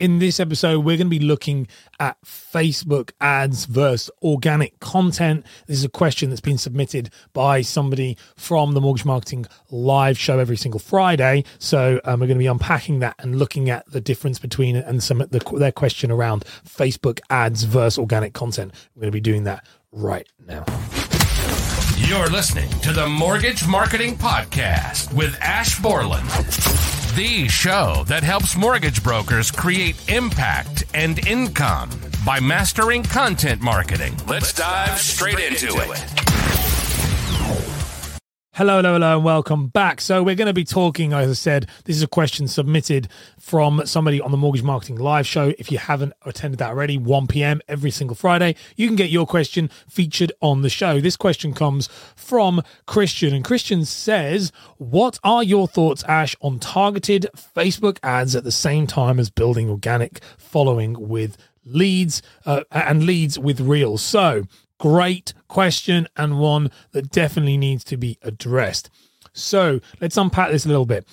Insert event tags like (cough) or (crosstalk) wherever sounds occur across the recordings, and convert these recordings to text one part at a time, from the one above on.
in this episode, we're going to be looking at Facebook ads versus organic content. This is a question that's been submitted by somebody from the Mortgage Marketing live show every single Friday. So um, we're going to be unpacking that and looking at the difference between and some the, their question around Facebook ads versus organic content. We're going to be doing that right now. You're listening to the Mortgage Marketing Podcast with Ash Borland, the show that helps mortgage brokers create impact and income by mastering content marketing. Let's dive straight into it. Hello, hello, hello, and welcome back. So, we're going to be talking, as I said, this is a question submitted from somebody on the Mortgage Marketing Live show. If you haven't attended that already, 1 p.m. every single Friday, you can get your question featured on the show. This question comes from Christian, and Christian says, What are your thoughts, Ash, on targeted Facebook ads at the same time as building organic following with leads uh, and leads with reels? So, Great question and one that definitely needs to be addressed. So let's unpack this a little bit.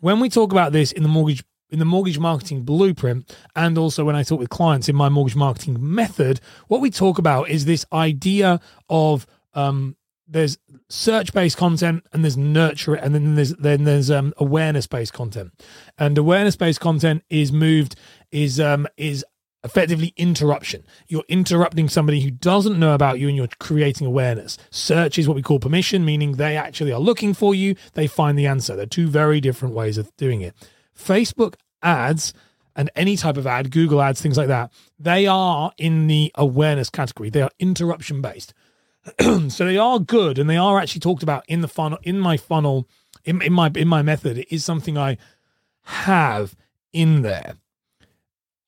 When we talk about this in the mortgage in the mortgage marketing blueprint, and also when I talk with clients in my mortgage marketing method, what we talk about is this idea of um, there's search based content and there's nurture and then there's then there's um, awareness based content and awareness based content is moved is um is effectively interruption. You're interrupting somebody who doesn't know about you and you're creating awareness. Search is what we call permission, meaning they actually are looking for you, they find the answer. They're two very different ways of doing it. Facebook ads and any type of ad, Google ads, things like that, they are in the awareness category. They are interruption based. (clears throat) so they are good and they are actually talked about in the funnel in my funnel in, in my in my method. It is something I have in there.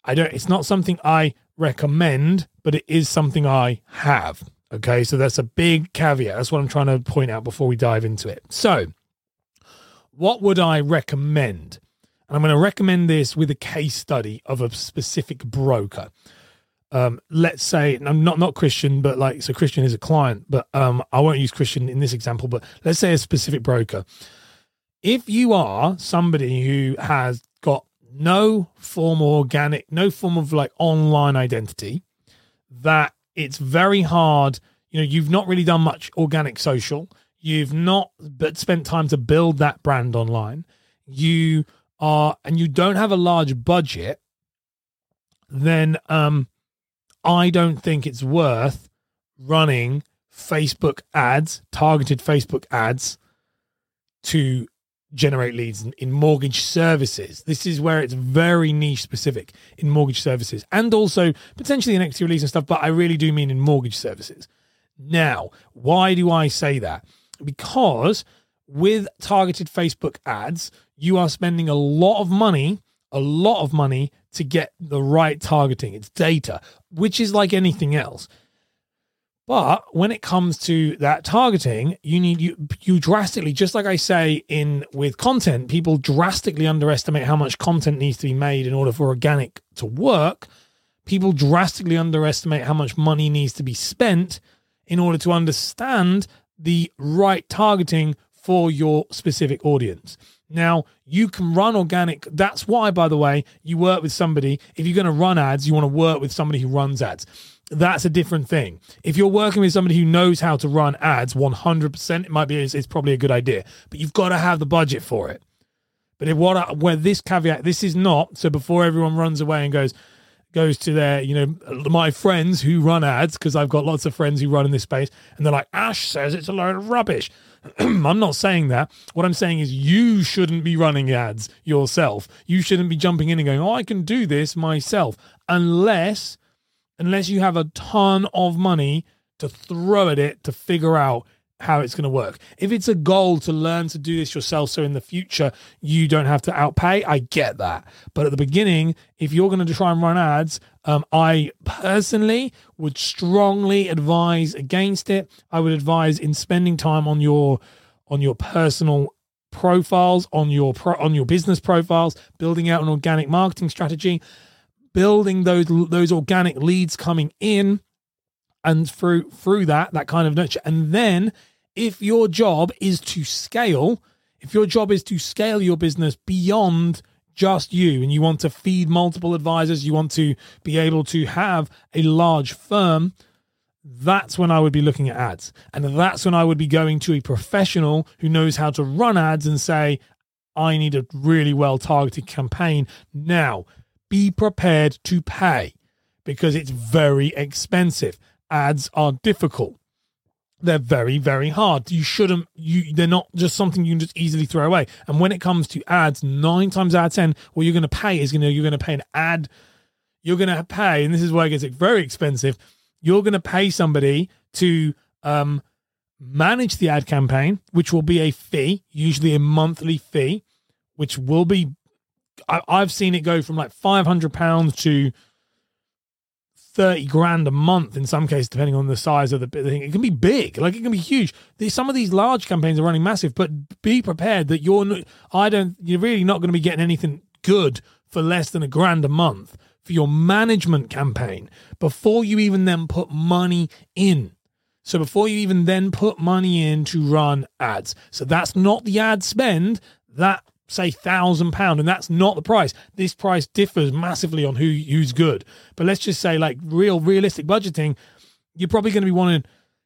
I don't. It's not something I recommend, but it is something I have. Okay, so that's a big caveat. That's what I'm trying to point out before we dive into it. So, what would I recommend? And I'm going to recommend this with a case study of a specific broker. Um, let's say I'm not not Christian, but like so Christian is a client, but um, I won't use Christian in this example. But let's say a specific broker. If you are somebody who has no form of organic, no form of like online identity, that it's very hard. You know, you've not really done much organic social. You've not but spent time to build that brand online. You are and you don't have a large budget, then um I don't think it's worth running Facebook ads, targeted Facebook ads to generate leads in, in, mortgage services. This is where it's very niche specific in mortgage services and also potentially in equity release and stuff, but I really do mean in mortgage services. Now, why do I say that? Because with targeted Facebook ads, you are spending a lot of money, a lot of money to get the right targeting. It's data, which is like anything else. But when it comes to that targeting, you need you you drastically, just like I say in with content, people drastically underestimate how much content needs to be made in order for organic to work. People drastically underestimate how much money needs to be spent in order to understand the right targeting for your specific audience. Now, you can run organic. That's why, by the way, you work with somebody. If you're going to run ads, you want to work with somebody who runs ads that's a different thing. If you're working with somebody who knows how to run ads 100%, it might be it's, it's probably a good idea, but you've got to have the budget for it. But if what I, where this caveat, this is not so. Before everyone runs away and goes goes to their, you know, my friends who run ads because I've got lots of friends who run in this space, and they're like, Ash says it's a load of rubbish. (clears throat) I'm not saying that. What I'm saying is you shouldn't be running ads yourself. You shouldn't be jumping in and going, oh, I can do this myself, unless unless you have a ton of money to throw at it to figure out how it's going to work. If it's a goal to learn to do this yourself, so in the future you don't have to outpay, I get that. But at the beginning, if you're going to try and run ads, um, I personally would strongly advise against it. I would advise in spending time on your on your personal profiles, on your pro, on your business profiles, building out an organic marketing strategy building those those organic leads coming in and through through that that kind of nurture and then if your job is to scale if your job is to scale your business beyond just you and you want to feed multiple advisors, you want to be able to have a large firm, that's when I would be looking at ads. And that's when I would be going to a professional who knows how to run ads and say, I need a really well targeted campaign. Now, be prepared to pay because it's very expensive. Ads are difficult. They're very, very hard. You shouldn't, you, they're not just something you can just easily throw away. And when it comes to ads, nine times out of 10, what you're going to pay is, gonna you're going to pay an ad. You're going to pay, and this is where it gets very expensive. You're going to pay somebody to, um, manage the ad campaign, which will be a fee, usually a monthly fee, which will be, I, have seen it go from like £500 to 30 grand a month in some cases, depending on the size of the thing. It can be big, like it can be huge. Some of these large campaigns are running massive, but be prepared that you're, not, I don't, you're really not going to be getting anything good for less than a grand a month for your management campaign before you even then put money in. So before you even then put money in to run ads. So that's not the ad spend. That say thousand pound and that's not the price. This price differs massively on who who's good. But let's just say like real realistic budgeting you're probably going to be wanting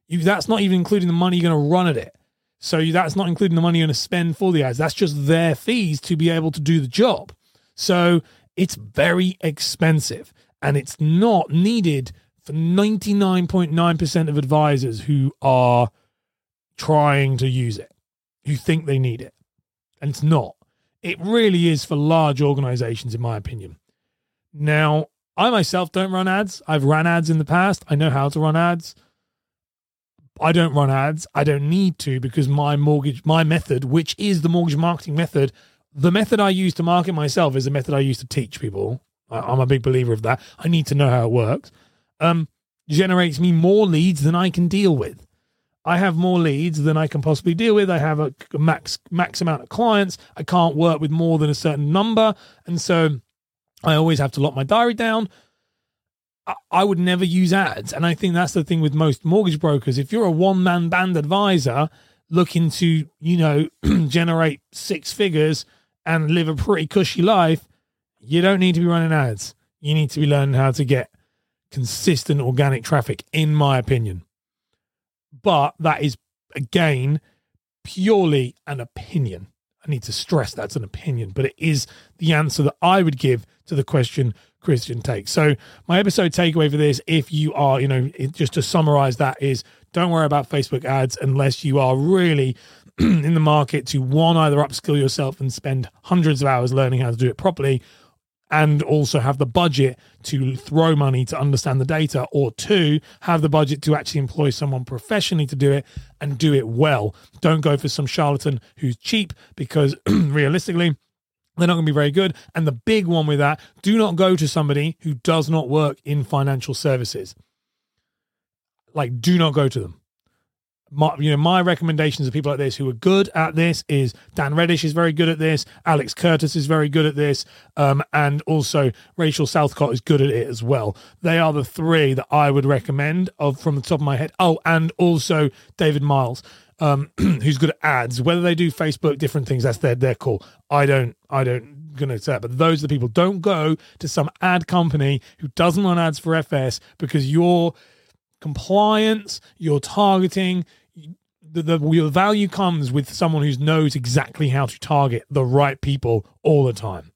you that's not even including the money you're going to run at it. So that's not including the money you're going to spend for the ads. That's just their fees to be able to do the job. So it's very expensive and it's not needed for 99.9% of advisors who are trying to use it, who think they need it. And it's not. It really is for large organizations, in my opinion. Now, I myself don't run ads. I've ran ads in the past. I know how to run ads. I don't run ads. I don't need to because my mortgage, my method, which is the mortgage marketing method, the method I use to market myself is the method I use to teach people. I'm a big believer of that. I need to know how it works um, generates me more leads than I can deal with. I have more leads than I can possibly deal with. I have a, max max amount of clients. I can't work with more than a certain number, and so I always have to lock my diary down. I, I would never use ads, and I think that's the thing with most mortgage brokers. If you're a one man band advisor looking to, you know, (clears throat) generate six figures and live a pretty cushy life, you don't need to be running ads. You need to be learning how to get consistent organic traffic, in my opinion. But that is, again, purely an opinion. I need to stress that's an opinion, but it is the answer that I would give to the question Christian takes. So, my episode takeaway for this, if you are, you know, just to summarize that, is don't worry about Facebook ads unless you are really (clears throat) in the market to one, either upskill yourself and spend hundreds of hours learning how to do it properly, and also have the budget to throw money to understand the data, or two, have the budget to actually employ someone professionally to do it and do it well. Don't go for some charlatan who's cheap because (clears throat) realistically, they're not going to be very good. And the big one with that, do not go to somebody who does not work in financial services. Like, do not go to them my, you know, my recommendations of people like this who are good at this is Dan Reddish is very good at this, Alex Curtis is very good at this, um, and also Rachel Southcott is good at it as well. They are the three that I would recommend of from the top of my head. Oh, and also David Miles, um, (clears throat) who's good at ads. Whether they do Facebook, different things, that's their their call. I don't, I don't gonna say that, but those are the people. Don't go to some ad company who doesn't run ads for FS because your compliance, your targeting, the, the, the value comes with someone who knows exactly how to target the right people all the time.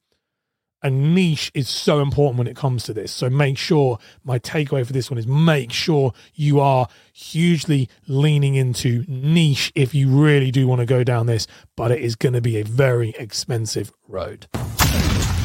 And niche is so important when it comes to this. So make sure my takeaway for this one is make sure you are hugely leaning into niche if you really do want to go down this, but it is going to be a very expensive road.